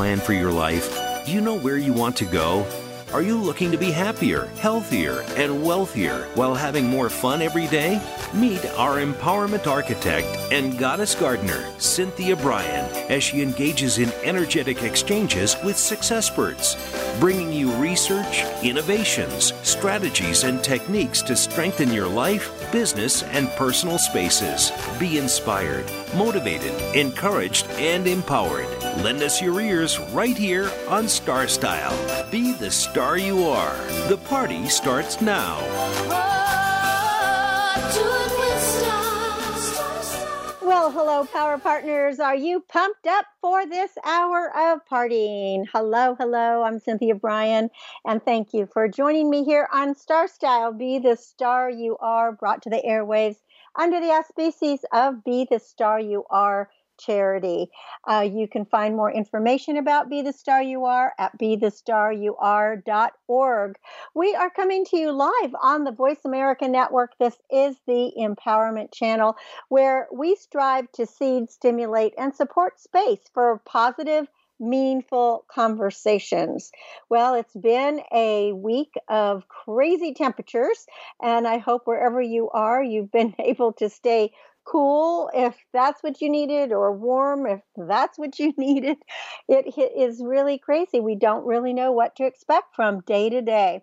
plan for your life? Do you know where you want to go? Are you looking to be happier, healthier, and wealthier while having more fun every day? Meet our empowerment architect and goddess gardener, Cynthia Brian, as she engages in energetic exchanges with successperts, bringing you research, innovations, strategies, and techniques to strengthen your life, business, and personal spaces. Be inspired, motivated, encouraged, and empowered. Lend us your ears right here on Star Style. Be the star you are. The party starts now. Well, hello, Power Partners. Are you pumped up for this hour of partying? Hello, hello. I'm Cynthia Brian, and thank you for joining me here on Star Style. Be the star you are, brought to the airwaves under the auspices of Be the Star You Are charity. Uh, you can find more information about Be the Star You Are at BeTheStarYouAre.org. We are coming to you live on the Voice America Network. This is the Empowerment Channel where we strive to seed, stimulate, and support space for positive meaningful conversations. Well, it's been a week of crazy temperatures, and I hope wherever you are, you've been able to stay cool if that's what you needed or warm if that's what you needed. It is really crazy. We don't really know what to expect from day to day.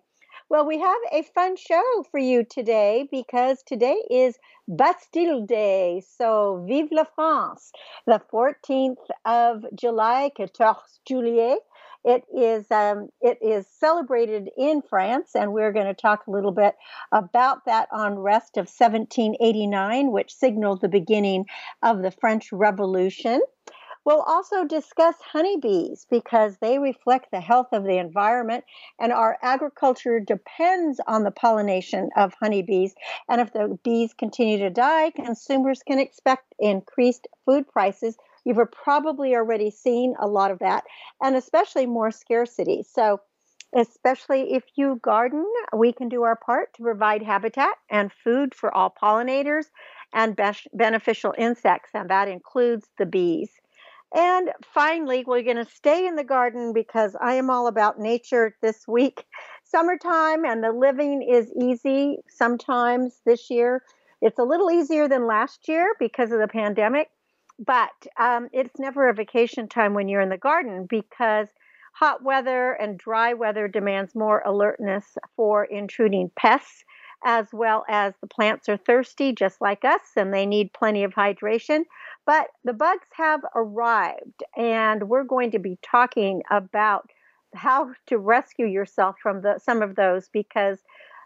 Well, we have a fun show for you today because today is Bastille Day. So, vive la France, the 14th of July, 14 juillet. It is um, it is celebrated in France, and we're going to talk a little bit about that unrest of 1789, which signaled the beginning of the French Revolution. We'll also discuss honeybees because they reflect the health of the environment, and our agriculture depends on the pollination of honeybees. And if the bees continue to die, consumers can expect increased food prices You've probably already seen a lot of that, and especially more scarcity. So, especially if you garden, we can do our part to provide habitat and food for all pollinators and be- beneficial insects, and that includes the bees. And finally, we're going to stay in the garden because I am all about nature this week. Summertime and the living is easy sometimes this year. It's a little easier than last year because of the pandemic, but um, it's never a vacation time when you're in the garden because hot weather and dry weather demands more alertness for intruding pests as well as the plants are thirsty just like us and they need plenty of hydration. But the bugs have arrived and we're going to be talking about how to rescue yourself from the, some of those because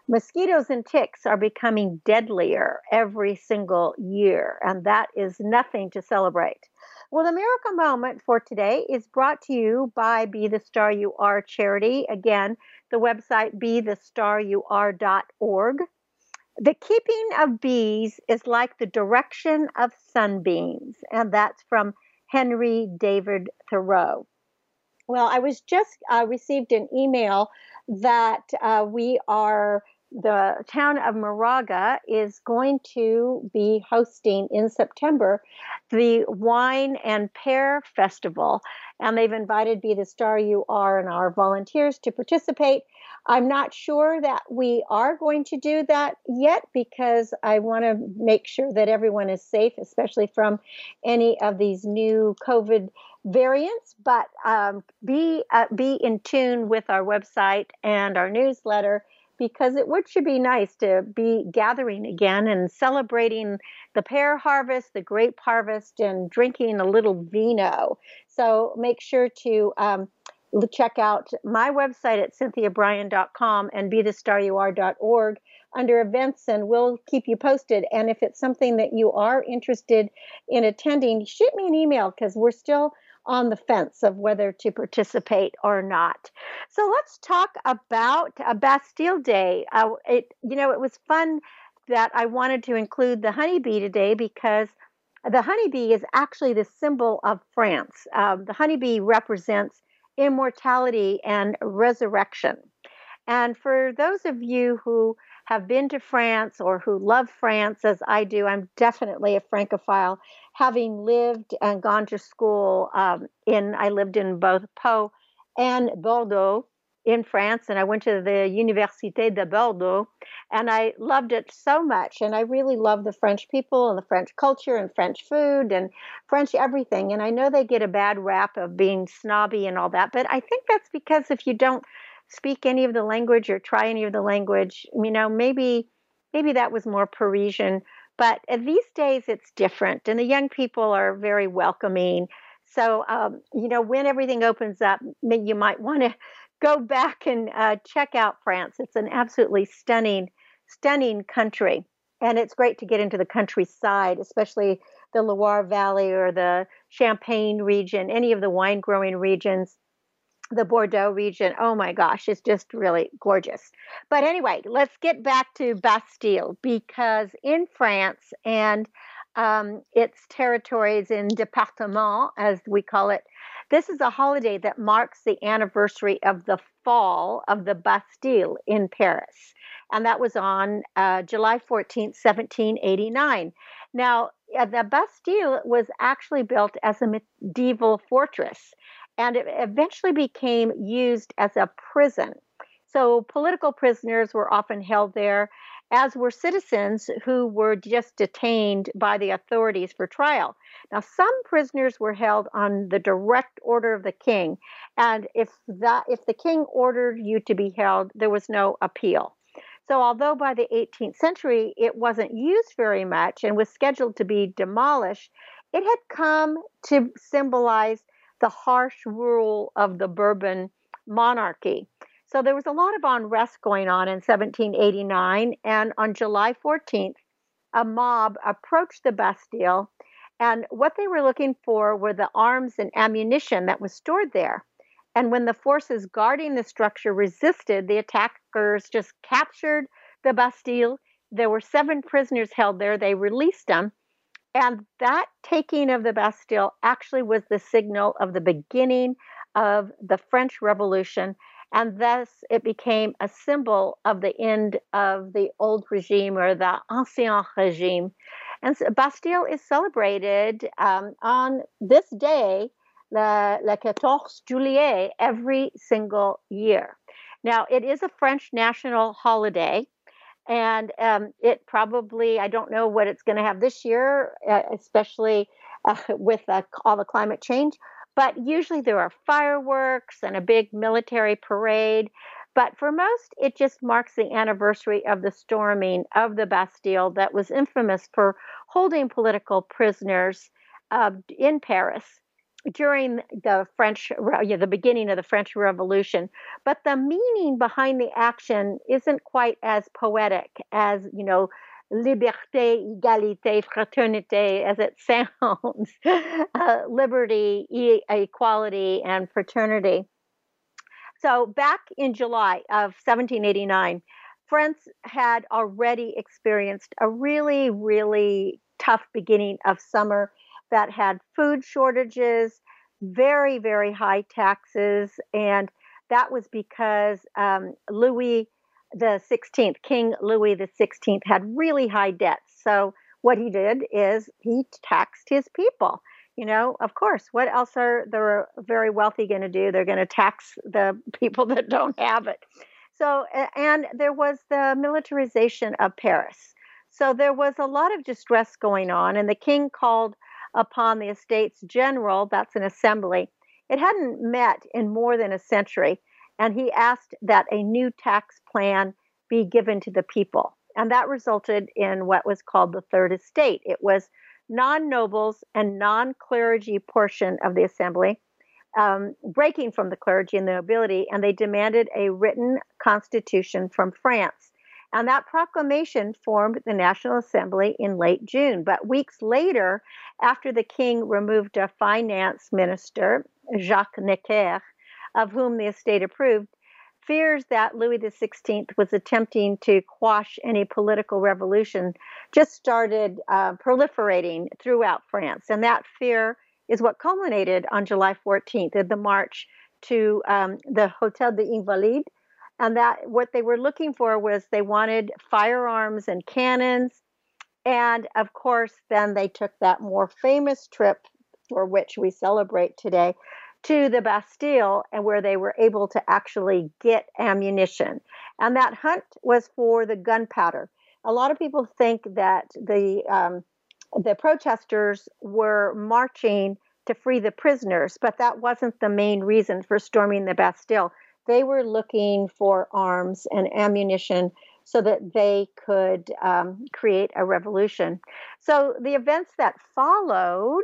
Mosquitoes and ticks are becoming deadlier every single year, and that is nothing to celebrate. Well, the miracle moment for today is brought to you by Be the Star You Are charity. Again, the website bethestaryouare.org. The keeping of bees is like the direction of sunbeams, and that's from Henry David Thoreau. Well, I was just uh, received an email that uh, we are the town of Moraga is going to be hosting in September the Wine and Pear Festival. And they've invited Be the Star You Are and our volunteers to participate. I'm not sure that we are going to do that yet because I want to make sure that everyone is safe, especially from any of these new COVID variants. But um, be uh, be in tune with our website and our newsletter because it would should be nice to be gathering again and celebrating the pear harvest, the grape harvest, and drinking a little vino. So make sure to um, check out my website at cynthiabrian.com and bethestaryouare.org under events and we'll keep you posted and if it's something that you are interested in attending shoot me an email because we're still on the fence of whether to participate or not. So let's talk about a Bastille Day. Uh, it, you know, it was fun that I wanted to include the honeybee today because the honeybee is actually the symbol of France. Um, the honeybee represents immortality and resurrection. And for those of you who have been to France or who love France as I do, I'm definitely a Francophile. Having lived and gone to school um, in, I lived in both Pau and Bordeaux in France, and I went to the Université de Bordeaux, and I loved it so much. And I really love the French people and the French culture and French food and French everything. And I know they get a bad rap of being snobby and all that, but I think that's because if you don't speak any of the language or try any of the language, you know, maybe maybe that was more Parisian. But these days it's different, and the young people are very welcoming. So, um, you know, when everything opens up, you might want to go back and uh, check out France. It's an absolutely stunning, stunning country. And it's great to get into the countryside, especially the Loire Valley or the Champagne region, any of the wine growing regions the Bordeaux region. Oh my gosh, it's just really gorgeous. But anyway, let's get back to Bastille because in France and um, its territories in département, as we call it, this is a holiday that marks the anniversary of the fall of the Bastille in Paris. And that was on uh, July 14th, 1789. Now, uh, the Bastille was actually built as a medieval fortress and it eventually became used as a prison. So political prisoners were often held there, as were citizens who were just detained by the authorities for trial. Now, some prisoners were held on the direct order of the king, and if that if the king ordered you to be held, there was no appeal. So, although by the 18th century it wasn't used very much and was scheduled to be demolished, it had come to symbolize the harsh rule of the Bourbon monarchy. So there was a lot of unrest going on in 1789, and on July 14th, a mob approached the Bastille, and what they were looking for were the arms and ammunition that was stored there. And when the forces guarding the structure resisted, the attackers just captured the Bastille. There were seven prisoners held there. They released them, and that taking of the Bastille actually was the signal of the beginning of the French Revolution. And thus it became a symbol of the end of the old regime or the Ancien regime. And so Bastille is celebrated um, on this day, le, le 14 juillet, every single year. Now, it is a French national holiday and um, it probably i don't know what it's going to have this year especially uh, with uh, all the climate change but usually there are fireworks and a big military parade but for most it just marks the anniversary of the storming of the bastille that was infamous for holding political prisoners uh, in paris during the French, yeah, the beginning of the French Revolution. But the meaning behind the action isn't quite as poetic as, you know, liberté, égalité, fraternité, as it sounds, uh, liberty, e- equality, and fraternity. So back in July of 1789, France had already experienced a really, really tough beginning of summer that had food shortages, very, very high taxes. And that was because um, Louis the 16th, King Louis the 16th, had really high debts. So what he did is he taxed his people. You know, of course, what else are the very wealthy going to do? They're going to tax the people that don't have it. So, and there was the militarization of Paris. So there was a lot of distress going on, and the king called upon the Estates General, that's an assembly. It hadn't met in more than a century, and he asked that a new tax plan be given to the people. And that resulted in what was called the Third Estate. It was non nobles and non clergy portion of the assembly um, breaking from the clergy and the nobility, and they demanded a written constitution from France. And that proclamation formed the National Assembly in late June. But weeks later, after the king removed a finance minister, Jacques Necker, of whom the estate approved, fears that Louis XVI was attempting to quash any political revolution just started uh, proliferating throughout France. And that fear is what culminated on July 14th in the march to um, the Hotel des Invalides and that what they were looking for was they wanted firearms and cannons. And of course, then they took that more famous trip for which we celebrate today to the Bastille and where they were able to actually get ammunition. And that hunt was for the gunpowder. A lot of people think that the um, the protesters were marching to free the prisoners, but that wasn't the main reason for storming the Bastille. They were looking for arms and ammunition so that they could um, create a revolution. So the events that followed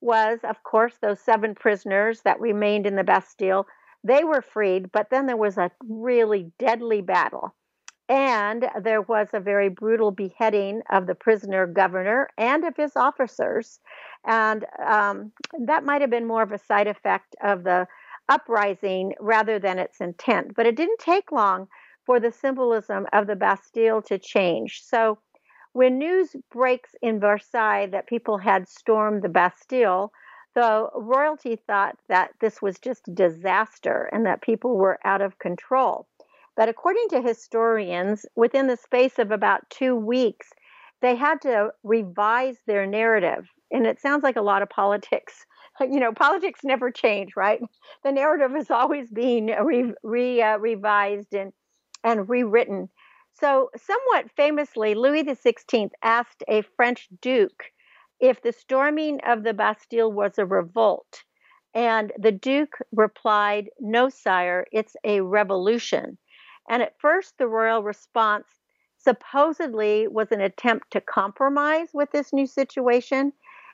was, of course, those seven prisoners that remained in the Bastille. They were freed, but then there was a really deadly battle. And there was a very brutal beheading of the prisoner governor and of his officers. And um, that might have been more of a side effect of the uprising rather than its intent. But it didn't take long for the symbolism of the Bastille to change. So when news breaks in Versailles that people had stormed the Bastille, the royalty thought that this was just a disaster and that people were out of control. But according to historians, within the space of about two weeks, they had to revise their narrative. And it sounds like a lot of politics. You know, politics never change, right? The narrative is always being re, re uh, revised and, and rewritten. So, somewhat famously, Louis XVI asked a French duke if the storming of the Bastille was a revolt. And the Duke replied, No, sire, it's a revolution. And at first, the royal response supposedly was an attempt to compromise with this new situation.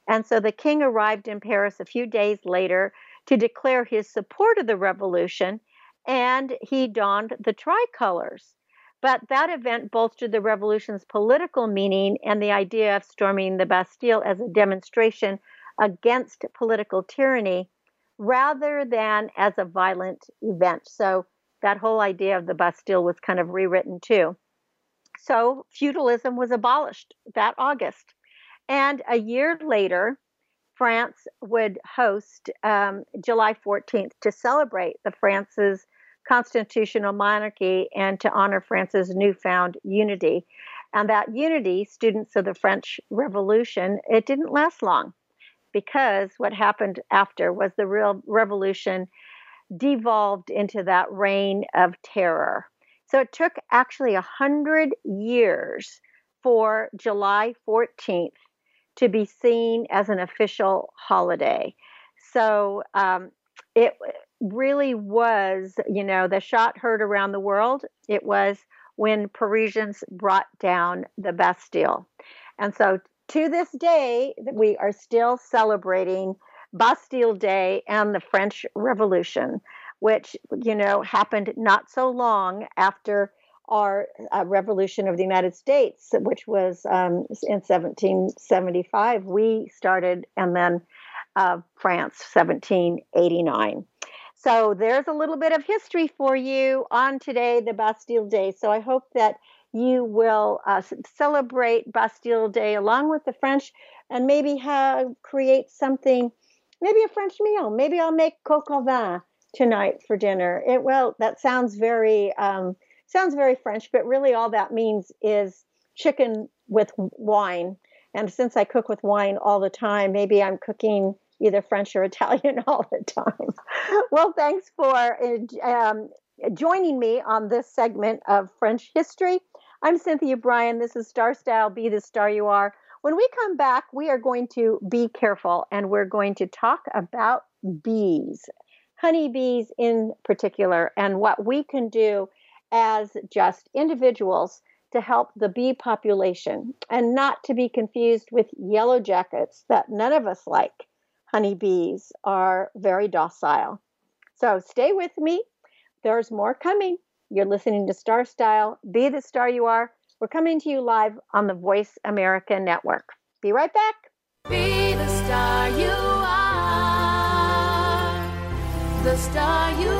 And so the king arrived in Paris a few days later to declare his support of the revolution, and he donned the tricolors. But that event bolstered the revolution's political meaning and the idea of storming the Bastille as a demonstration against political tyranny rather than as a violent event. So that whole idea of the Bastille was kind of rewritten too. So feudalism was abolished that August. And a year later, France would host um, July 14th to celebrate the France's constitutional monarchy and to honor France's newfound unity. And that unity, students of the French Revolution, it didn't last long because what happened after was the real revolution devolved into that reign of terror. So it took actually a hundred years for July 14th to be seen as an official holiday. So um, it really was, you know, the shot heard around the world. It was when Parisians brought down the Bastille. And so to this day, we are still celebrating Bastille Day and the French Revolution, which, you know, happened not so long after our uh, Revolution of the United States, which was um, in 1775. We started, and then uh, France, 1789. So there's a little bit of history for you on today, the Bastille Day. So I hope that you will uh, celebrate Bastille Day along with the French and maybe have create something maybe a French meal. Maybe I'll make coq au vin tonight for dinner. It well, that sounds very um, sounds very French, but really all that means is chicken with wine. And since I cook with wine all the time, maybe I'm cooking either French or Italian all the time. well, thanks for um, joining me on this segment of French history. I'm Cynthia Brian. This is Star Style Be the Star You Are. When we come back, we are going to be careful and we're going to talk about bees, honeybees in particular, and what we can do as just individuals to help the bee population and not to be confused with yellow jackets that none of us like. Honeybees are very docile. So stay with me. There's more coming. You're listening to Star Style. Be the star you are. We're coming to you live on the Voice America Network. Be right back. Be the star you are. The star you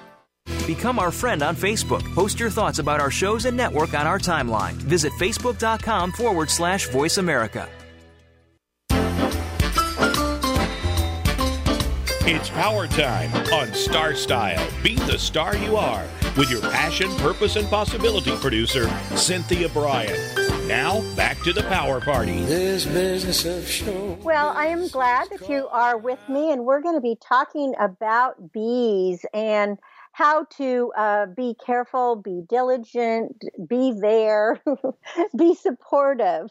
Become our friend on Facebook. Post your thoughts about our shows and network on our timeline. Visit facebook.com forward slash voice America. It's power time on Star Style. Be the star you are with your passion, purpose, and possibility producer, Cynthia Brian. Now, back to the power party. This business of show. Well, I am glad that you are with me, and we're going to be talking about bees and how to uh, be careful, be diligent, be there, be supportive.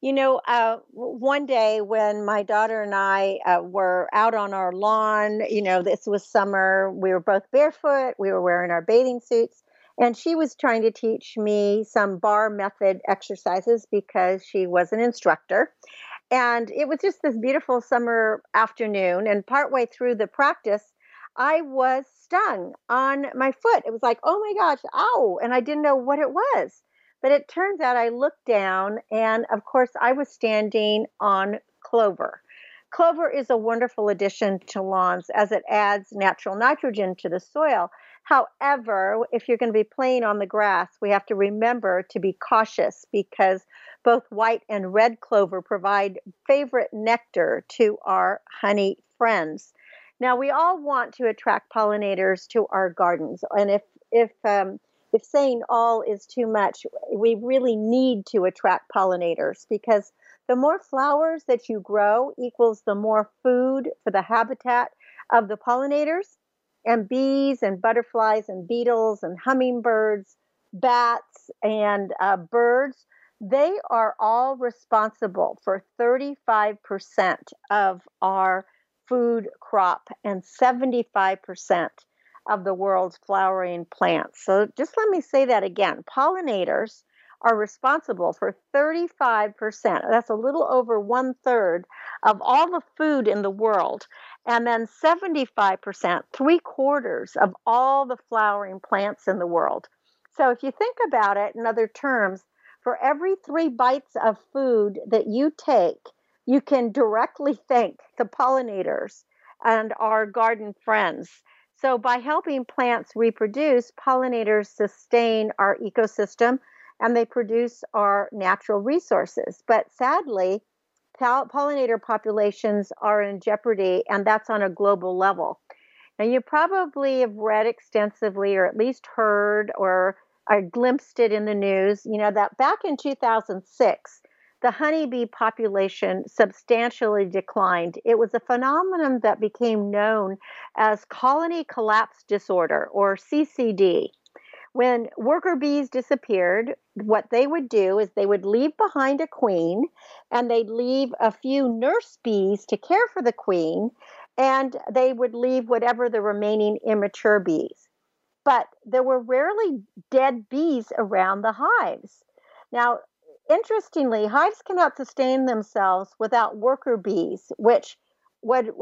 You know, uh, one day when my daughter and I uh, were out on our lawn, you know, this was summer, we were both barefoot, we were wearing our bathing suits. And she was trying to teach me some bar method exercises because she was an instructor. And it was just this beautiful summer afternoon. And partway through the practice, I was stung on my foot. It was like, oh my gosh, ow. And I didn't know what it was. But it turns out I looked down, and of course, I was standing on clover. Clover is a wonderful addition to lawns as it adds natural nitrogen to the soil. However, if you're going to be playing on the grass, we have to remember to be cautious because both white and red clover provide favorite nectar to our honey friends. Now we all want to attract pollinators to our gardens, and if if um, if saying all is too much, we really need to attract pollinators because the more flowers that you grow equals the more food for the habitat of the pollinators and bees and butterflies and beetles and hummingbirds, bats and uh, birds. They are all responsible for 35% of our food crop and 75% of the world's flowering plants. So just let me say that again. Pollinators are responsible for 35%. That's a little over one third of all the food in the world. And then 75%, three quarters of all the flowering plants in the world. So if you think about it in other terms, for every three bites of food that you take, you can directly thank the pollinators and our garden friends. So, by helping plants reproduce, pollinators sustain our ecosystem and they produce our natural resources. But sadly, pollinator populations are in jeopardy, and that's on a global level. Now, you probably have read extensively, or at least heard, or uh, glimpsed it in the news, you know, that back in 2006, the honeybee population substantially declined. It was a phenomenon that became known as colony collapse disorder or CCD. When worker bees disappeared, what they would do is they would leave behind a queen and they'd leave a few nurse bees to care for the queen, and they would leave whatever the remaining immature bees. But there were rarely dead bees around the hives. Now, interestingly, hives cannot sustain themselves without worker bees, which would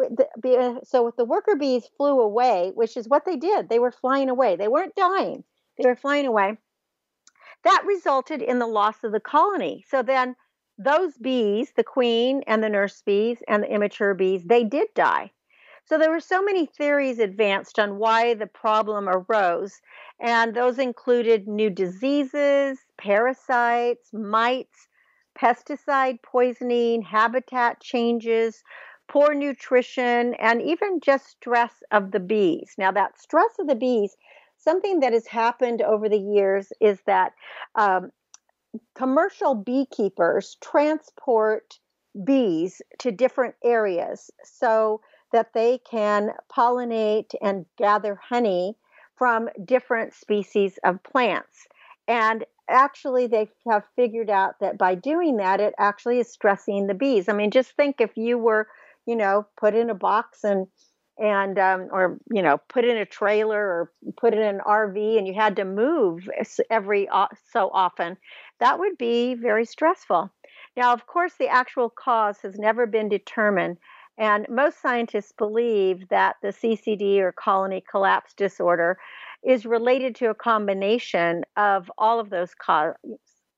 be uh, so if the worker bees flew away, which is what they did, they were flying away. They weren't dying, they were flying away. That resulted in the loss of the colony. So then those bees, the queen and the nurse bees and the immature bees, they did die. So there were so many theories advanced on why the problem arose, and those included new diseases, parasites, mites, pesticide poisoning, habitat changes, poor nutrition, and even just stress of the bees. Now, that stress of the bees, something that has happened over the years is that um, commercial beekeepers transport bees to different areas so that they can pollinate and gather honey from different species of plants. And actually, they have figured out that by doing that, it actually is stressing the bees. I mean, just think if you were, you know, put in a box and and um, or you know put in a trailer or put in an RV and you had to move every so often, that would be very stressful. Now, of course, the actual cause has never been determined, and most scientists believe that the CCD or colony collapse disorder is related to a combination of all of those co-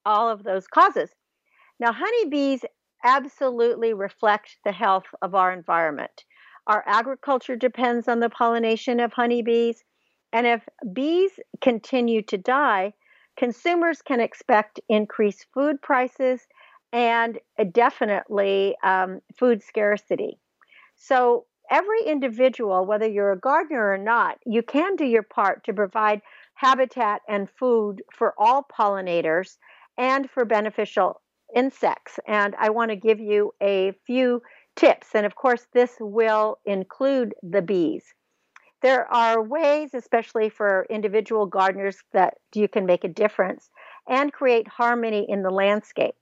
all of those causes. Now, honeybees absolutely reflect the health of our environment. Our agriculture depends on the pollination of honeybees, and if bees continue to die, consumers can expect increased food prices and definitely um, food scarcity. So, every individual, whether you're a gardener or not, you can do your part to provide habitat and food for all pollinators and for beneficial insects. And I want to give you a few tips. And of course, this will include the bees. There are ways, especially for individual gardeners, that you can make a difference and create harmony in the landscape.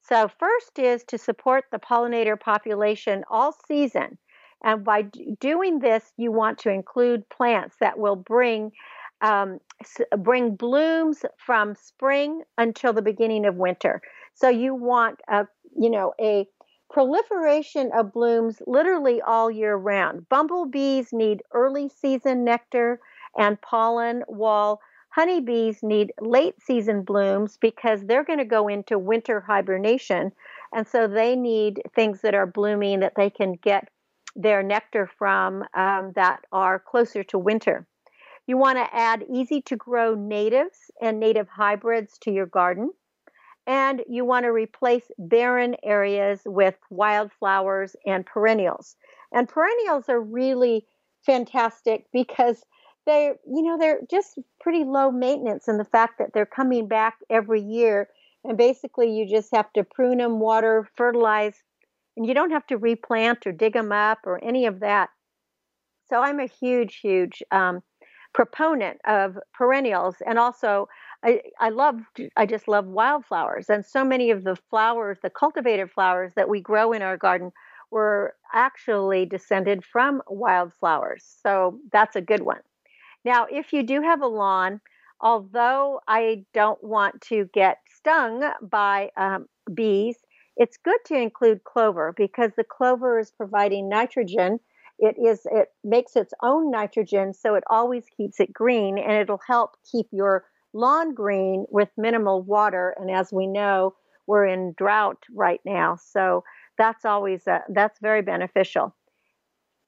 So, first is to support the pollinator population all season. And by doing this, you want to include plants that will bring um, bring blooms from spring until the beginning of winter. So you want a you know a proliferation of blooms literally all year round. Bumblebees need early season nectar and pollen, while honeybees need late season blooms because they're going to go into winter hibernation. And so they need things that are blooming that they can get their nectar from um, that are closer to winter. You want to add easy to grow natives and native hybrids to your garden. And you want to replace barren areas with wildflowers and perennials. And perennials are really fantastic because they you know they're just pretty low maintenance in the fact that they're coming back every year and basically you just have to prune them water fertilize and you don't have to replant or dig them up or any of that so i'm a huge huge um, proponent of perennials and also I, I love I just love wildflowers and so many of the flowers, the cultivated flowers that we grow in our garden were actually descended from wildflowers. So that's a good one. Now, if you do have a lawn, although I don't want to get stung by um, bees, it's good to include clover because the clover is providing nitrogen. It is it makes its own nitrogen, so it always keeps it green, and it'll help keep your lawn green with minimal water. And as we know, we're in drought right now, so that's always uh, that's very beneficial.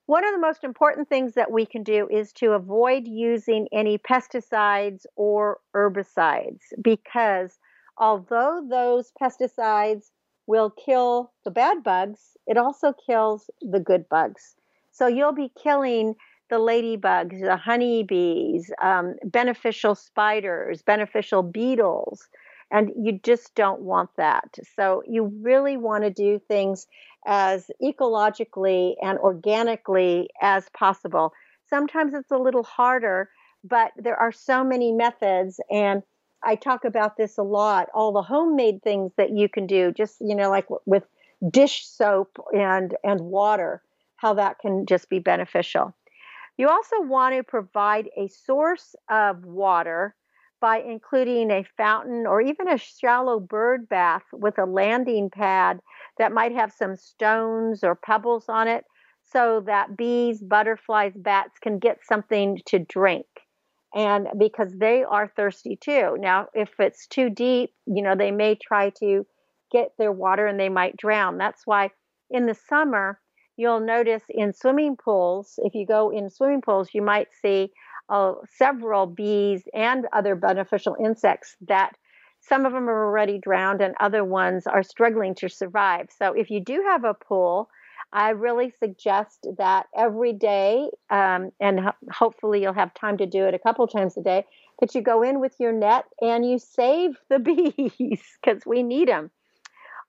One of the most important things that we can do is to avoid using any pesticides or herbicides because although those pesticides will kill the bad bugs, it also kills the good bugs. So you'll be killing the ladybugs, the honeybees, um, beneficial spiders, beneficial beetles, and you just don't want that. So you really want to do things as ecologically and organically as possible. Sometimes it's a little harder, but there are so many methods and I talk about this a lot, all the homemade things that you can do just, you know, like with dish soap and and water, how that can just be beneficial. You also want to provide a source of water by including a fountain or even a shallow bird bath with a landing pad that might have some stones or pebbles on it so that bees, butterflies, bats can get something to drink. And because they are thirsty too. Now, if it's too deep, you know, they may try to get their water and they might drown. That's why in the summer, you'll notice in swimming pools, if you go in swimming pools, you might see uh, several bees and other beneficial insects that some of them are already drowned and other ones are struggling to survive. So if you do have a pool, I really suggest that every day, um, and ho- hopefully you'll have time to do it a couple times a day, that you go in with your net and you save the bees because we need them.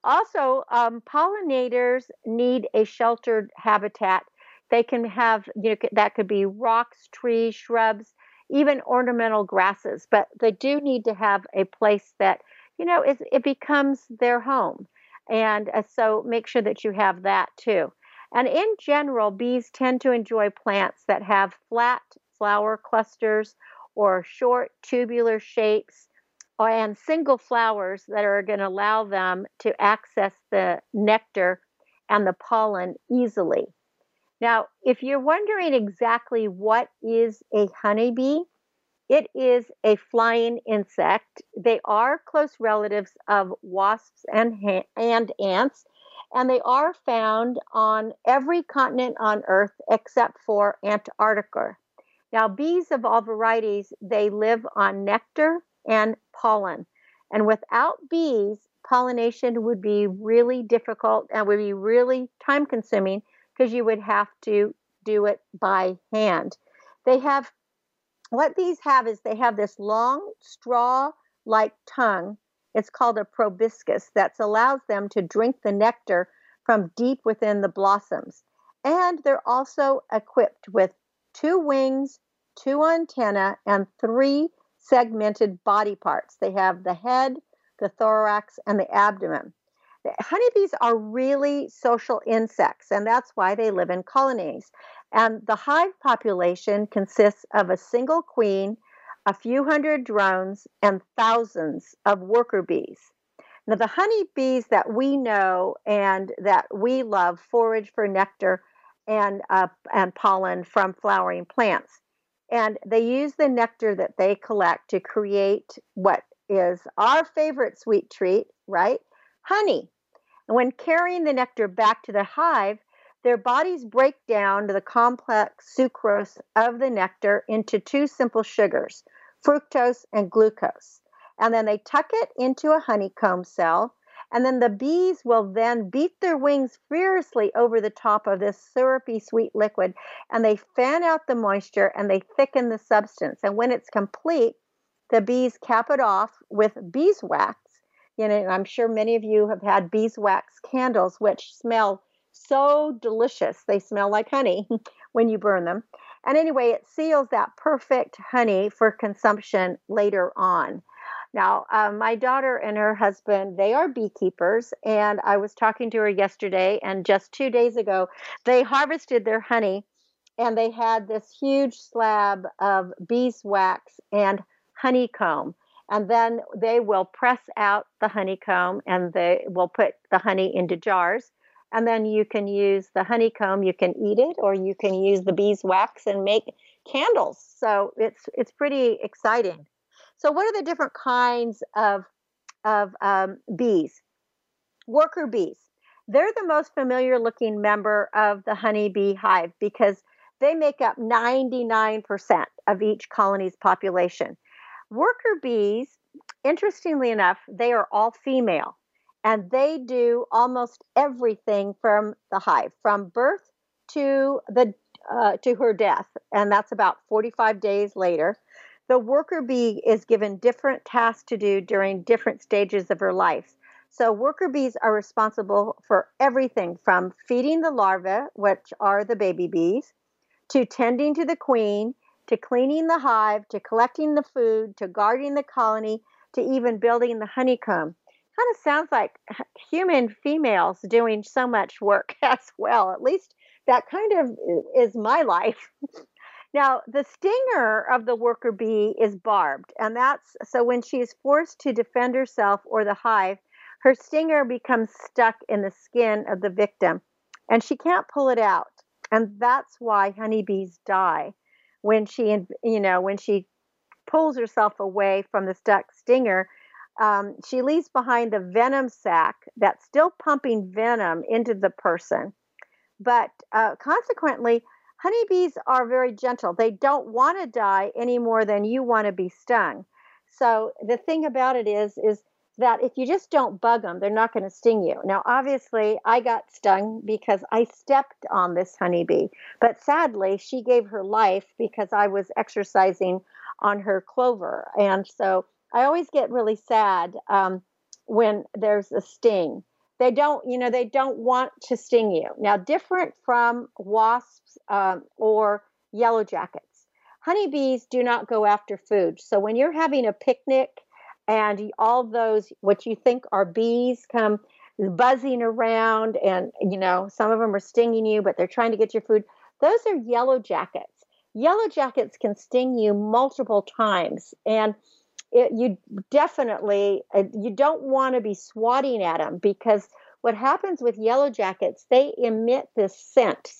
Also, um, pollinators need a sheltered habitat. They can have, you know, that could be rocks, trees, shrubs, even ornamental grasses, but they do need to have a place that, you know, is, it becomes their home. And uh, so make sure that you have that too. And in general, bees tend to enjoy plants that have flat flower clusters or short tubular shapes and single flowers that are going to allow them to access the nectar and the pollen easily. Now, if you're wondering exactly what is a honeybee, it is a flying insect. They are close relatives of wasps and, ha- and ants, and they are found on every continent on Earth except for Antarctica. Now, bees of all varieties, they live on nectar and pollen. And without bees, pollination would be really difficult and would be really time consuming because you would have to do it by hand. They have what these have is they have this long straw like tongue. It's called a proboscis that allows them to drink the nectar from deep within the blossoms. And they're also equipped with two wings, two antennae, and three segmented body parts. They have the head, the thorax, and the abdomen. Honeybees are really social insects, and that's why they live in colonies. And the hive population consists of a single queen, a few hundred drones, and thousands of worker bees. Now, the honeybees that we know and that we love forage for nectar and, uh, and pollen from flowering plants. And they use the nectar that they collect to create what is our favorite sweet treat, right? Honey. When carrying the nectar back to the hive, their bodies break down the complex sucrose of the nectar into two simple sugars, fructose and glucose. And then they tuck it into a honeycomb cell and then the bees will then beat their wings furiously over the top of this syrupy sweet liquid and they fan out the moisture and they thicken the substance. And when it's complete, the bees cap it off with beeswax. You know, I'm sure many of you have had beeswax candles, which smell so delicious. They smell like honey when you burn them. And anyway, it seals that perfect honey for consumption later on. Now, um, my daughter and her husband, they are beekeepers, and I was talking to her yesterday, and just two days ago, they harvested their honey, and they had this huge slab of beeswax and honeycomb. And then they will press out the honeycomb and they will put the honey into jars. And then you can use the honeycomb, you can eat it, or you can use the beeswax and make candles. So it's it's pretty exciting. So, what are the different kinds of, of um, bees? Worker bees. They're the most familiar looking member of the honeybee hive because they make up 99% of each colony's population. Worker bees, interestingly enough, they are all female and they do almost everything from the hive, from birth to the uh, to her death, and that's about 45 days later. The worker bee is given different tasks to do during different stages of her life. So, worker bees are responsible for everything from feeding the larvae, which are the baby bees, to tending to the queen, to cleaning the hive, to collecting the food, to guarding the colony, to even building the honeycomb. Kind of sounds like human females doing so much work as well. At least that kind of is my life. Now, the stinger of the worker bee is barbed, and that's so when she is forced to defend herself or the hive, her stinger becomes stuck in the skin of the victim, and she can't pull it out. And that's why honeybees die when she, you know, when she pulls herself away from the stuck stinger. um, she leaves behind the venom sac that's still pumping venom into the person. But uh, consequently, honeybees are very gentle. They don't want to die any more than you want to be stung. So the thing about it is, is that if you just don't bug them, they're not going to sting you. Now, obviously, I got stung because I stepped on this honeybee, but sadly, she gave her life because I was exercising on her clover. And so I always get really sad um, when there's a sting. They don't, you know, they don't want to sting you. Now, different from wasps um, or yellow jackets, honeybees do not go after food. So when you're having a picnic and all those what you think are bees come buzzing around and you know some of them are stinging you but they're trying to get your food. Those are yellow jackets. Yellow jackets can sting you multiple times and it, you definitely uh, you don't want to be swatting at them because what happens with yellow jackets they emit this scent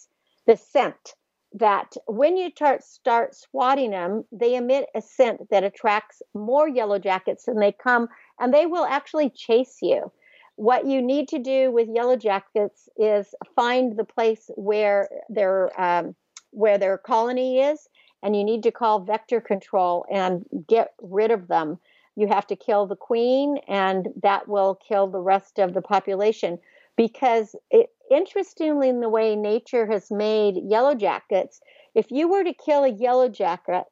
this scent that when you start, start swatting them, they emit a scent that attracts more yellow jackets and they come and they will actually chase you. What you need to do with yellow jackets is find the place where their um, where their colony is, and you need to call vector control and get rid of them. You have to kill the queen, and that will kill the rest of the population because it, interestingly in the way nature has made yellow jackets if you were to kill a yellow jacket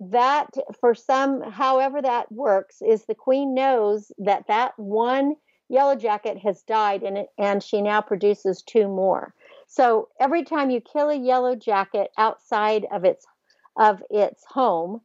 that for some however that works is the queen knows that that one yellow jacket has died and and she now produces two more. So every time you kill a yellow jacket outside of its of its home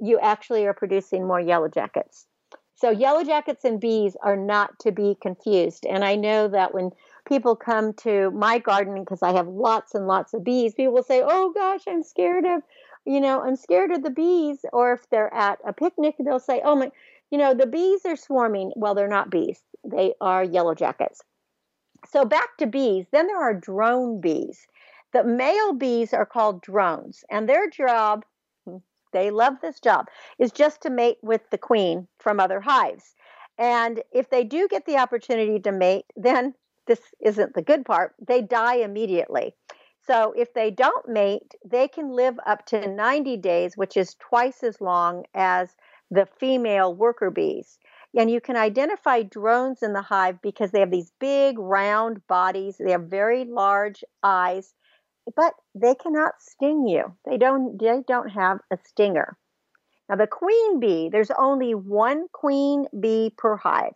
you actually are producing more yellow jackets so yellow jackets and bees are not to be confused and i know that when people come to my garden because I have lots and lots of bees, people say, "Oh gosh, I'm scared of, you know, I'm scared of the bees." Or if they're at a picnic, they'll say, "Oh my, you know, the bees are swarming." Well, they're not bees; they are yellow jackets. So back to bees. Then there are drone bees. The male bees are called drones, and their job, they love this job, is just to mate with the queen from other hives. And if they do get the opportunity to mate, then this isn't the good part, they die immediately. So if they don't mate, they can live up to 90 days, which is twice as long as the female worker bees. And you can identify drones in the hive because they have these big round bodies, they have very large eyes, but they cannot sting you. They don't they don't have a stinger. Now the queen bee, there's only one queen bee per hive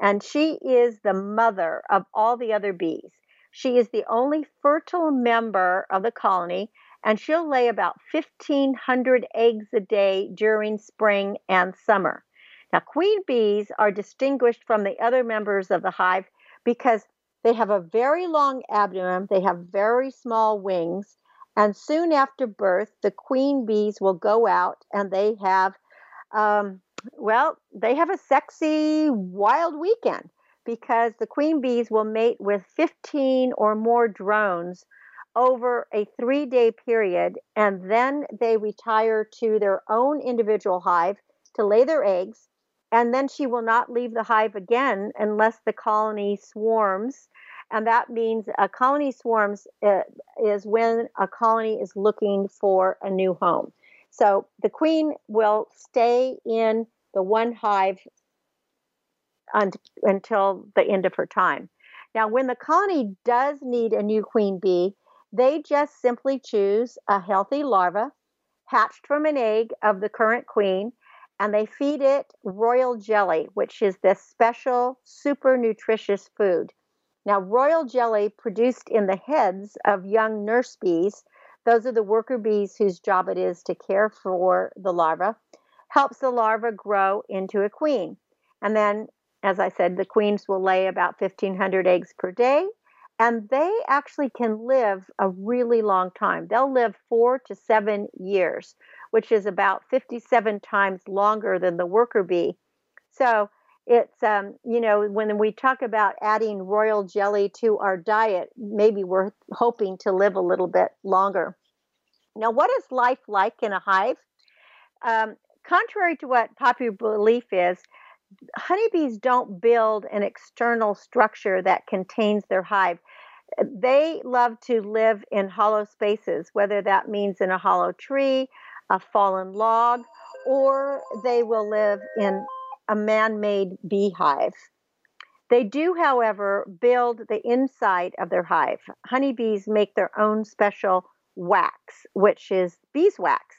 and she is the mother of all the other bees. She is the only fertile member of the colony, and she'll lay about 1,500 eggs a day during spring and summer. Now, queen bees are distinguished from the other members of the hive because they have a very long abdomen, they have very small wings, and soon after birth, the queen bees will go out and they have um, well, they have a sexy wild weekend because the queen bees will mate with 15 or more drones over a three day period, and then they retire to their own individual hive to lay their eggs. And then she will not leave the hive again unless the colony swarms. And that means a colony swarms uh, is when a colony is looking for a new home. So the queen will stay in the one hive un- until the end of her time. Now, when the colony does need a new queen bee, they just simply choose a healthy larva hatched from an egg of the current queen and they feed it royal jelly, which is this special, super nutritious food. Now, royal jelly produced in the heads of young nurse bees those are the worker bees whose job it is to care for the larva, helps the larva grow into a queen. And then, as I said, the queens will lay about 1,500 eggs per day, and they actually can live a really long time. They'll live four to seven years, which is about 57 times longer than the worker bee. So, it's um, you know when we talk about adding royal jelly to our diet maybe we're hoping to live a little bit longer now what is life like in a hive um, contrary to what popular belief is honeybees don't build an external structure that contains their hive. They love to live in hollow spaces, whether that means in a hollow tree, a fallen log, or they will live in a man made beehive. They do, however, build the inside of their hive. Honeybees make their own special wax, which is beeswax,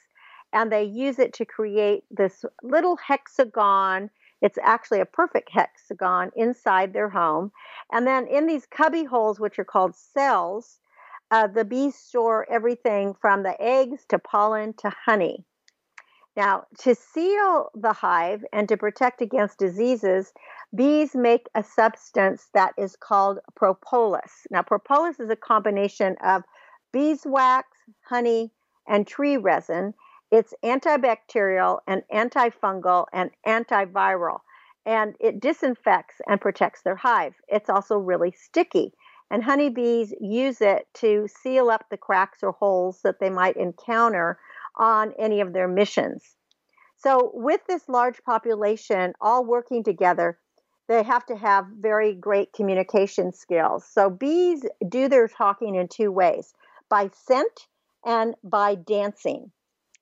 and they use it to create this little hexagon. It's actually a perfect hexagon inside their home. And then in these cubby holes, which are called cells, uh, the bees store everything from the eggs to pollen to honey. Now, to seal the hive and to protect against diseases, bees make a substance that is called propolis. Now, propolis is a combination of beeswax, honey, and tree resin. It's antibacterial and antifungal and antiviral, and it disinfects and protects their hive. It's also really sticky, and honeybees use it to seal up the cracks or holes that they might encounter on any of their missions. So, with this large population all working together, they have to have very great communication skills. So, bees do their talking in two ways by scent and by dancing.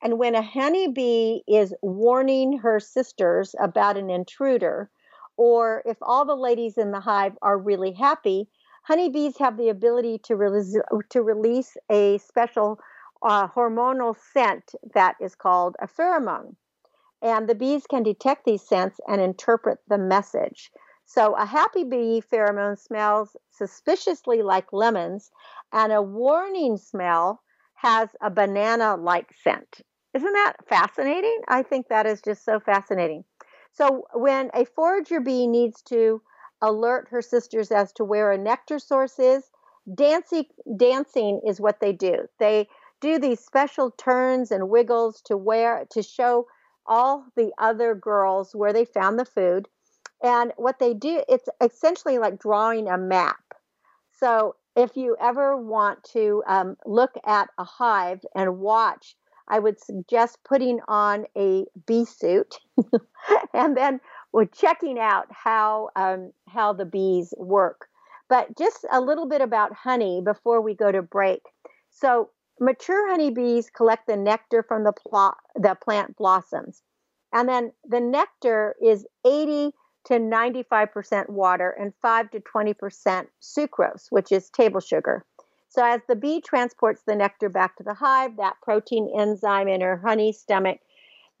And when a honeybee is warning her sisters about an intruder, or if all the ladies in the hive are really happy, honeybees have the ability to release, to release a special uh, hormonal scent that is called a pheromone. And the bees can detect these scents and interpret the message. So a happy bee pheromone smells suspiciously like lemons, and a warning smell has a banana like scent. Isn't that fascinating? I think that is just so fascinating. So when a forager bee needs to alert her sisters as to where a nectar source is, dancing dancing is what they do. They do these special turns and wiggles to where to show all the other girls where they found the food. And what they do, it's essentially like drawing a map. So if you ever want to um, look at a hive and watch, I would suggest putting on a bee suit and then we're checking out how um, how the bees work. But just a little bit about honey before we go to break. So mature honeybees collect the nectar from the, pl- the plant blossoms. And then the nectar is 80 to 95% water and 5 to 20% sucrose, which is table sugar. So as the bee transports the nectar back to the hive, that protein enzyme in her honey stomach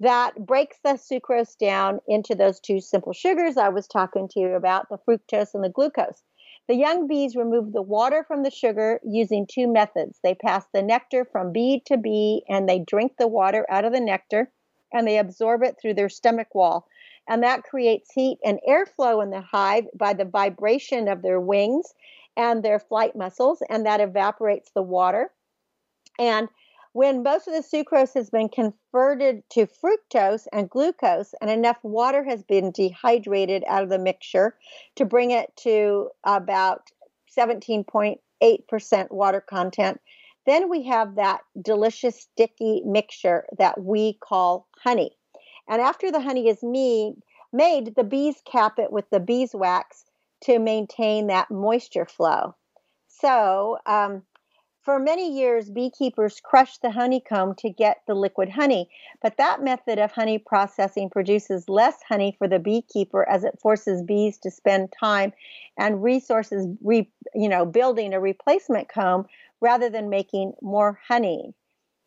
that breaks the sucrose down into those two simple sugars I was talking to you about, the fructose and the glucose. The young bees remove the water from the sugar using two methods. They pass the nectar from bee to bee and they drink the water out of the nectar and they absorb it through their stomach wall. And that creates heat and airflow in the hive by the vibration of their wings and their flight muscles, and that evaporates the water. And when most of the sucrose has been converted to fructose and glucose, and enough water has been dehydrated out of the mixture to bring it to about 17.8% water content, then we have that delicious sticky mixture that we call honey. And after the honey is made, the bees cap it with the beeswax to maintain that moisture flow. So, um, for many years, beekeepers crushed the honeycomb to get the liquid honey, but that method of honey processing produces less honey for the beekeeper as it forces bees to spend time and resources re, you know, building a replacement comb rather than making more honey.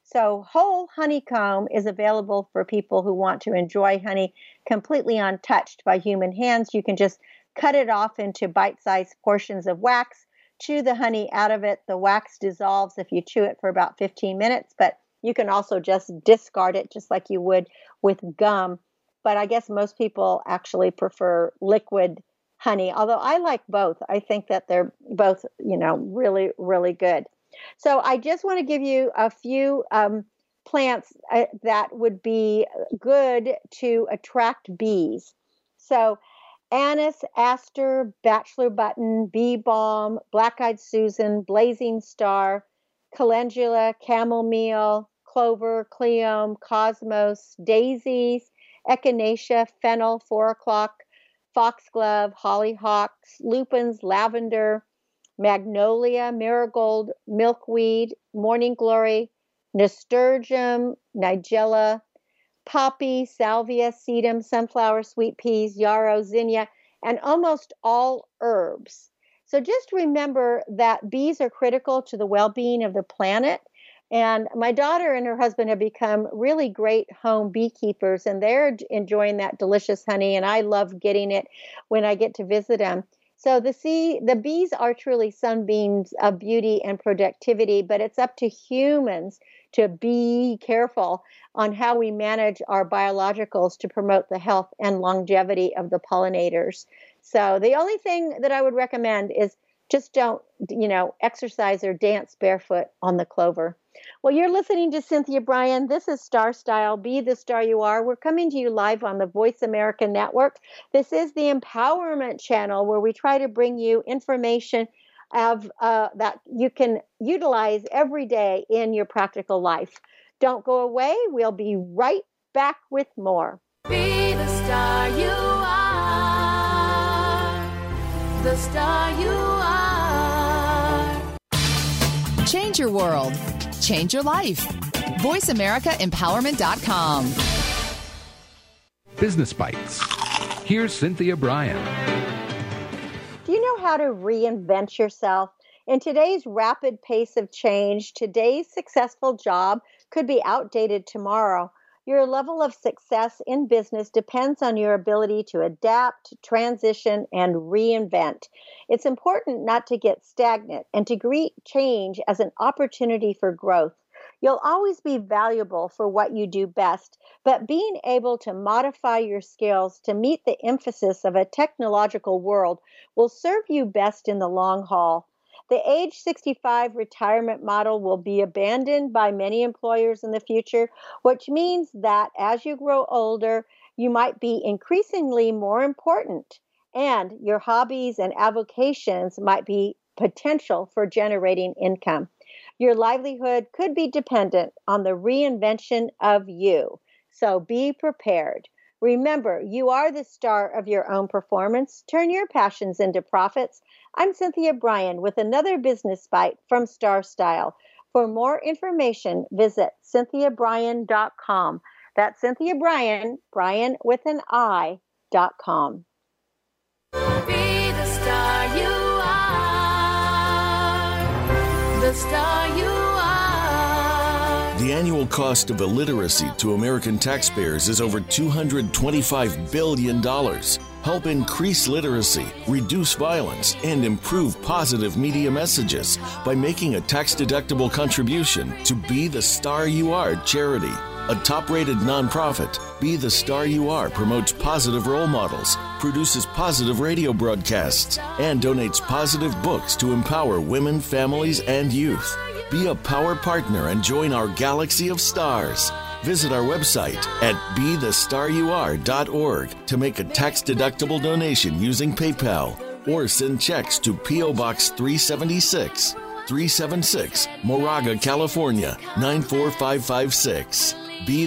So, whole honeycomb is available for people who want to enjoy honey completely untouched by human hands. You can just cut it off into bite sized portions of wax chew the honey out of it. The wax dissolves if you chew it for about 15 minutes, but you can also just discard it just like you would with gum. But I guess most people actually prefer liquid honey, although I like both. I think that they're both, you know, really, really good. So I just want to give you a few um, plants uh, that would be good to attract bees. So anise, aster, bachelor button, bee balm, black eyed Susan, blazing star, calendula, chamomile, clover, cleome, cosmos, daisies, echinacea, fennel, four o'clock, foxglove, hollyhocks, lupins, lavender, magnolia, marigold, milkweed, morning glory, nasturtium, nigella, poppy, salvia, sedum, sunflower, sweet peas, yarrow, zinnia, and almost all herbs. So just remember that bees are critical to the well being of the planet. And my daughter and her husband have become really great home beekeepers, and they're enjoying that delicious honey. And I love getting it when I get to visit them. So the sea, the bees are truly sunbeams of beauty and productivity, but it's up to humans to be careful on how we manage our biologicals to promote the health and longevity of the pollinators. So the only thing that I would recommend is just don't, you know, exercise or dance barefoot on the clover. Well, you're listening to Cynthia Brian. This is Star Style. Be the star you are. We're coming to you live on the Voice America Network. This is the Empowerment Channel where we try to bring you information of uh, that you can utilize every day in your practical life. Don't go away. We'll be right back with more. Be the star you are. The star you are. Change your world. Change your life. VoiceAmericaEmpowerment.com. Business Bites. Here's Cynthia Brian. How to reinvent yourself? In today's rapid pace of change, today's successful job could be outdated tomorrow. Your level of success in business depends on your ability to adapt, transition, and reinvent. It's important not to get stagnant and to greet change as an opportunity for growth. You'll always be valuable for what you do best, but being able to modify your skills to meet the emphasis of a technological world will serve you best in the long haul. The age 65 retirement model will be abandoned by many employers in the future, which means that as you grow older, you might be increasingly more important, and your hobbies and avocations might be potential for generating income. Your livelihood could be dependent on the reinvention of you. So be prepared. Remember, you are the star of your own performance. Turn your passions into profits. I'm Cynthia Brian with another business bite from Star Style. For more information, visit cynthiabrian.com. That's Cynthia Brian, Brian with an I, dot com. Be the star The annual cost of illiteracy to American taxpayers is over $225 billion. Help increase literacy, reduce violence, and improve positive media messages by making a tax deductible contribution to Be the Star You Are charity. A top rated nonprofit, Be the Star You Are promotes positive role models, produces positive radio broadcasts, and donates positive books to empower women, families, and youth. Be a power partner and join our galaxy of stars. Visit our website at bethestaryouare.org to make a tax deductible donation using PayPal or send checks to P.O. Box 376, 376, Moraga, California 94556. Be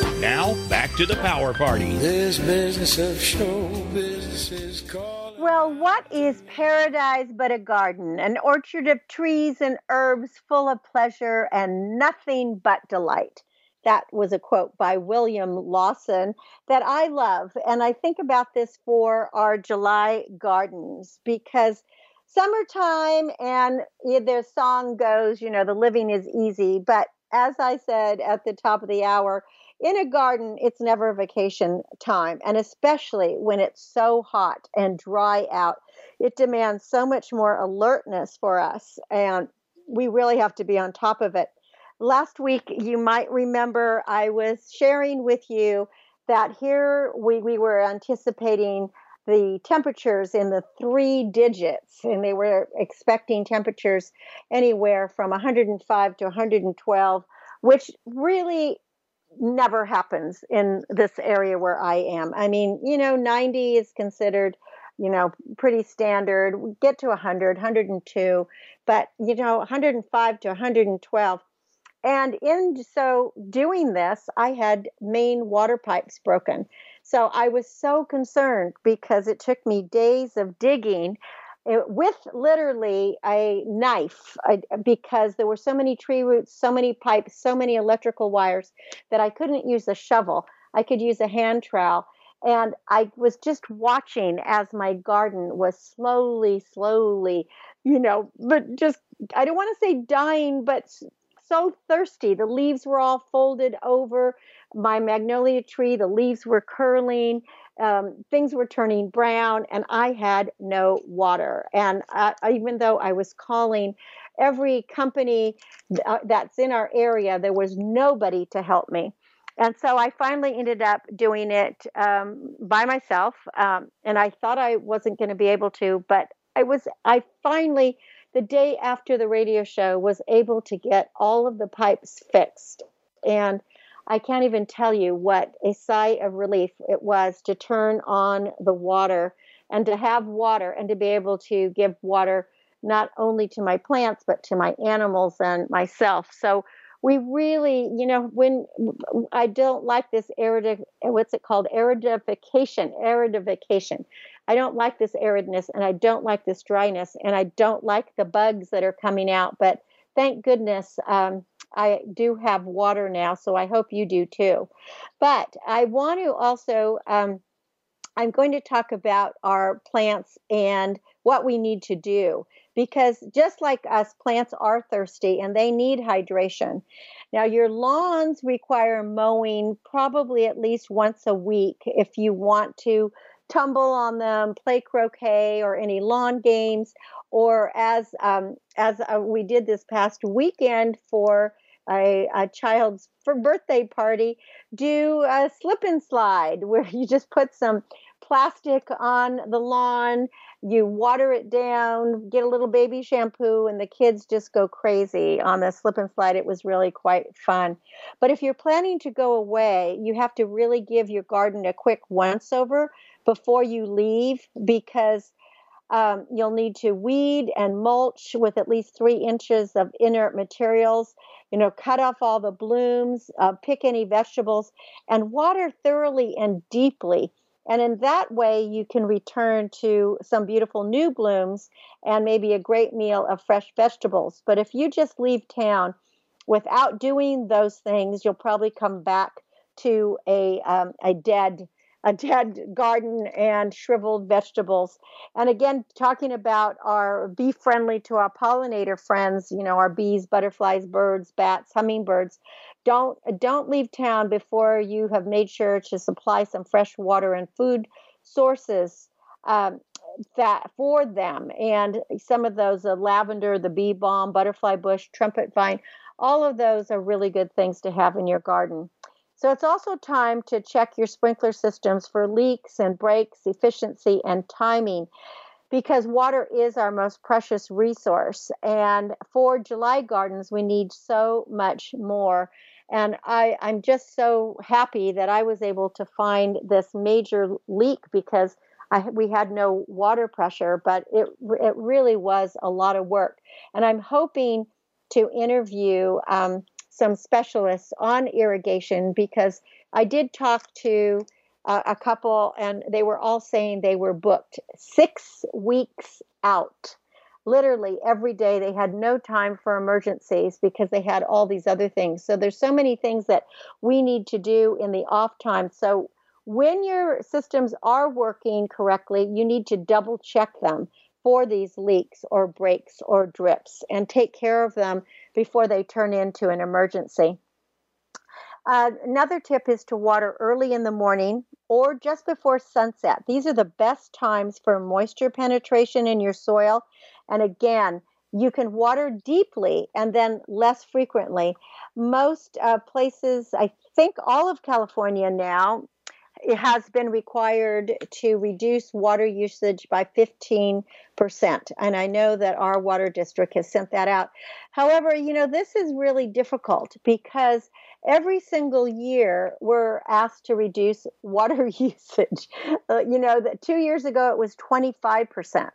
Now, back to the power party. This business of show business is calling. Well, what is paradise but a garden? An orchard of trees and herbs full of pleasure and nothing but delight. That was a quote by William Lawson that I love. And I think about this for our July gardens because summertime and yeah, their song goes, you know, the living is easy. But as I said at the top of the hour, in a garden, it's never vacation time. And especially when it's so hot and dry out, it demands so much more alertness for us. And we really have to be on top of it. Last week, you might remember I was sharing with you that here we, we were anticipating the temperatures in the three digits, and they were expecting temperatures anywhere from 105 to 112, which really never happens in this area where I am. I mean, you know, 90 is considered, you know, pretty standard. We get to 100, 102, but you know, 105 to 112. And in so doing this, I had main water pipes broken. So I was so concerned because it took me days of digging it, with literally a knife I, because there were so many tree roots, so many pipes, so many electrical wires that I couldn't use a shovel. I could use a hand trowel. And I was just watching as my garden was slowly, slowly, you know, but just, I don't want to say dying, but so thirsty. The leaves were all folded over my magnolia tree, the leaves were curling, um, things were turning brown, and I had no water. And even though I was calling every company uh, that's in our area, there was nobody to help me. And so I finally ended up doing it um, by myself. Um, and I thought I wasn't going to be able to, but I was, I finally, the day after the radio show, was able to get all of the pipes fixed. And I can't even tell you what a sigh of relief it was to turn on the water and to have water and to be able to give water not only to my plants but to my animals and myself. So we really, you know, when I don't like this arid, what's it called? Aridification, aridification. I don't like this aridness and I don't like this dryness and I don't like the bugs that are coming out. But thank goodness um, I do have water now, so I hope you do too. But I want to also, um, I'm going to talk about our plants and what we need to do because just like us, plants are thirsty and they need hydration. Now, your lawns require mowing probably at least once a week if you want to tumble on them, play croquet or any lawn games, or as um, as uh, we did this past weekend for a, a child's for birthday party, do a slip and slide where you just put some plastic on the lawn, you water it down, get a little baby shampoo, and the kids just go crazy on the slip and slide. It was really quite fun. But if you're planning to go away, you have to really give your garden a quick once over before you leave because um, you'll need to weed and mulch with at least three inches of inert materials. You know, cut off all the blooms, uh, pick any vegetables, and water thoroughly and deeply. And in that way, you can return to some beautiful new blooms and maybe a great meal of fresh vegetables. But if you just leave town without doing those things, you'll probably come back to a, um, a dead a dead garden and shriveled vegetables. And again, talking about our be friendly to our pollinator friends, you know, our bees, butterflies, birds, bats, hummingbirds. Don't don't leave town before you have made sure to supply some fresh water and food sources um, that for them. And some of those, lavender, the bee balm, butterfly bush, trumpet vine, all of those are really good things to have in your garden. So it's also time to check your sprinkler systems for leaks and breaks, efficiency, and timing because water is our most precious resource. And for July gardens, we need so much more. And I, I'm just so happy that I was able to find this major leak because I, we had no water pressure, but it, it really was a lot of work. And I'm hoping to interview um, some specialists on irrigation because I did talk to uh, a couple and they were all saying they were booked six weeks out. Literally every day they had no time for emergencies because they had all these other things. So there's so many things that we need to do in the off time. So when your systems are working correctly, you need to double check them for these leaks or breaks or drips and take care of them before they turn into an emergency. Uh, another tip is to water early in the morning or just before sunset. These are the best times for moisture penetration in your soil. And again, you can water deeply and then less frequently. Most uh, places, I think all of California now, it has been required to reduce water usage by 15%. And I know that our water district has sent that out. However, you know, this is really difficult because every single year we're asked to reduce water usage. Uh, you know, that two years ago it was 25%.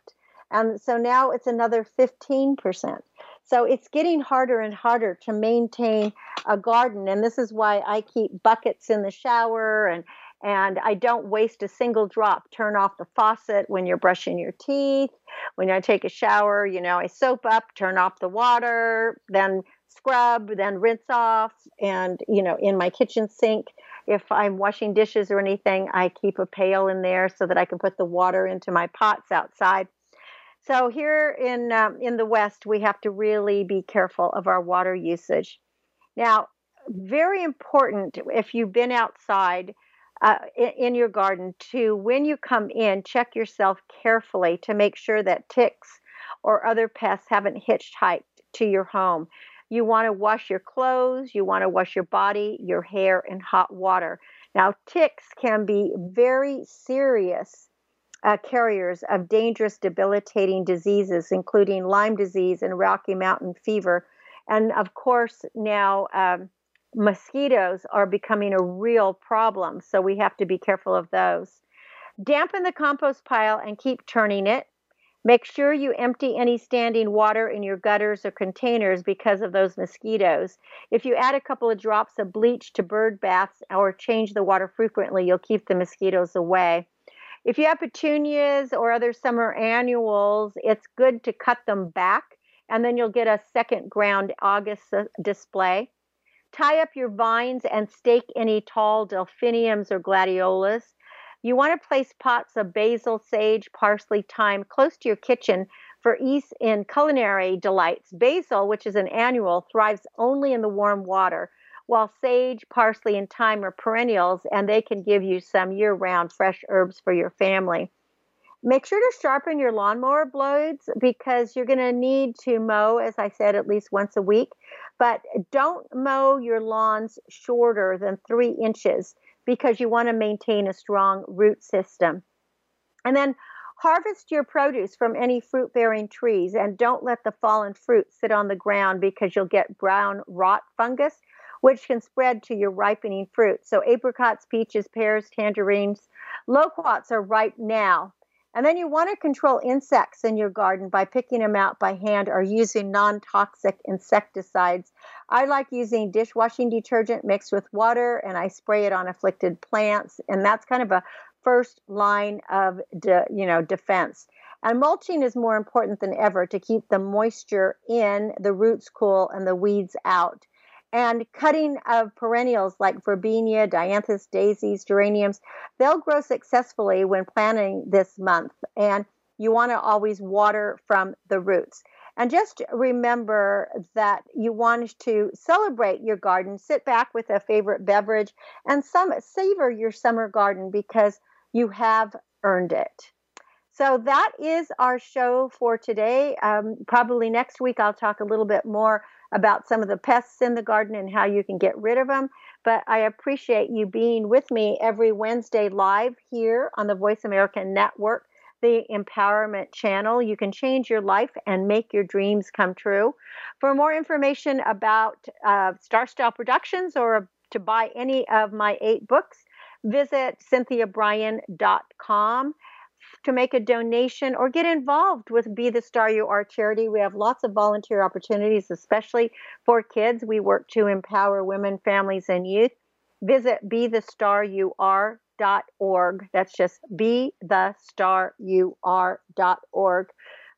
And so now it's another 15%. So it's getting harder and harder to maintain a garden. And this is why I keep buckets in the shower and and I don't waste a single drop. Turn off the faucet when you're brushing your teeth. When I take a shower, you know, I soap up, turn off the water, then scrub, then rinse off. And, you know, in my kitchen sink, if I'm washing dishes or anything, I keep a pail in there so that I can put the water into my pots outside. So here in um, in the West, we have to really be careful of our water usage. Now, very important if you've been outside uh, in, your garden to when you come in, check yourself carefully to make sure that ticks or other pests haven't hitchhiked to your home. You want to wash your clothes, you want to wash your body, your hair in hot water. Now, ticks can be very serious uh, carriers of dangerous, debilitating diseases, including Lyme disease and Rocky Mountain fever. And of course, now um, mosquitoes are becoming a real problem, so we have to be careful of those. Dampen the compost pile and keep turning it. Make sure you empty any standing water in your gutters or containers because of those mosquitoes. If you add a couple of drops of bleach to bird baths or change the water frequently, you'll keep the mosquitoes away. If you have petunias or other summer annuals, it's good to cut them back and then you'll get a second ground August uh, display. Tie up your vines and stake any tall delphiniums or gladiolas. You want to place pots of basil, sage, parsley, thyme close to your kitchen for ease in culinary delights. Basil, which is an annual, thrives only in the warm water, while sage, parsley, and thyme are perennials and they can give you some year round fresh herbs for your family. Make sure to sharpen your lawnmower blades because you're going to need to mow, as I said, at least once a week. But don't mow your lawns shorter than three inches because you want to maintain a strong root system. And then harvest your produce from any fruit bearing trees and don't let the fallen fruit sit on the ground because you'll get brown rot fungus which can spread to your ripening fruit. So, apricots, peaches, pears, tangerines, loquats are ripe now. And then you want to control insects in your garden by picking them out by hand or using non toxic insecticides. I like using dishwashing detergent mixed with water and I spray it on afflicted plants. And that's kind of a first line of de, you know defense. And mulching is more important than ever to keep the moisture in, the roots cool, and the weeds out and cutting of perennials like verbena, dianthus, daisies, geraniums, they'll grow successfully when planting this month. And you want to always water from the roots. And just remember that you want to celebrate your garden, sit back with a favorite beverage, and some savor your summer garden because you have earned it. So that is our show for today. Um, probably next week I'll talk a little bit more about some of the pests in the garden and how you can get rid of them. But I appreciate you being with me every Wednesday live here on the Voice America Network, the Empowerment Channel. You can change your life and make your dreams come true. For more information about uh, Star Style Productions or to buy any of my eight books, visit cynthiabrian.com to make a donation or get involved with Be the Star You Are charity. We have lots of volunteer opportunities, especially for kids. We work to empower women, families, and youth. Visit be the star you are dot org. That's just be the star you are dot org.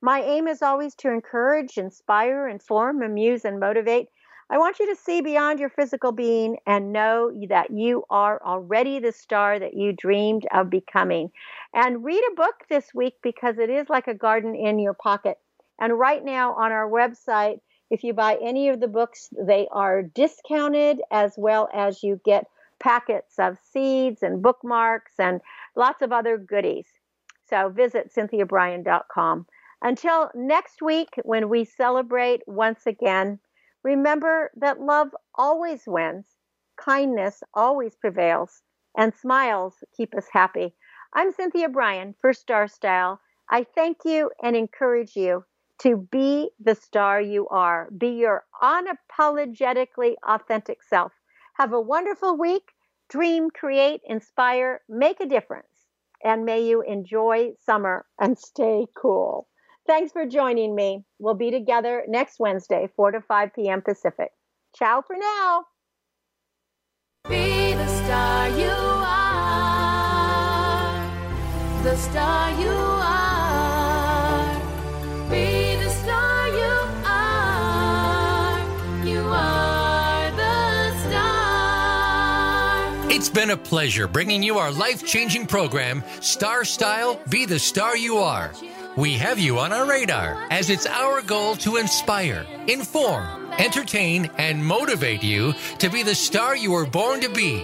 My aim is always to encourage, inspire, inform, amuse, and motivate I want you to see beyond your physical being and know that you are already the star that you dreamed of becoming. And read a book this week because it is like a garden in your pocket. And right now on our website, if you buy any of the books, they are discounted as well as you get packets of seeds and bookmarks and lots of other goodies. So visit cynthiabrian.com. Until next week, when we celebrate once again Remember that love always wins, kindness always prevails, and smiles keep us happy. I'm Cynthia Brian for Star Style. I thank you and encourage you to be the star you are. Be your unapologetically authentic self. Have a wonderful week. Dream, create, inspire, make a difference. And may you enjoy summer and stay cool. Thanks for joining me. We'll be together next Wednesday, 4 to 5 p.m. Pacific. Ciao for now. Be the star you are. The star you are. Be the star you are. You are the star. It's been a pleasure bringing you our life changing program, Star Style Be the Star You Are. We have you on our radar as it's our goal to inspire, inform, entertain, and motivate you to be the star you were born to be.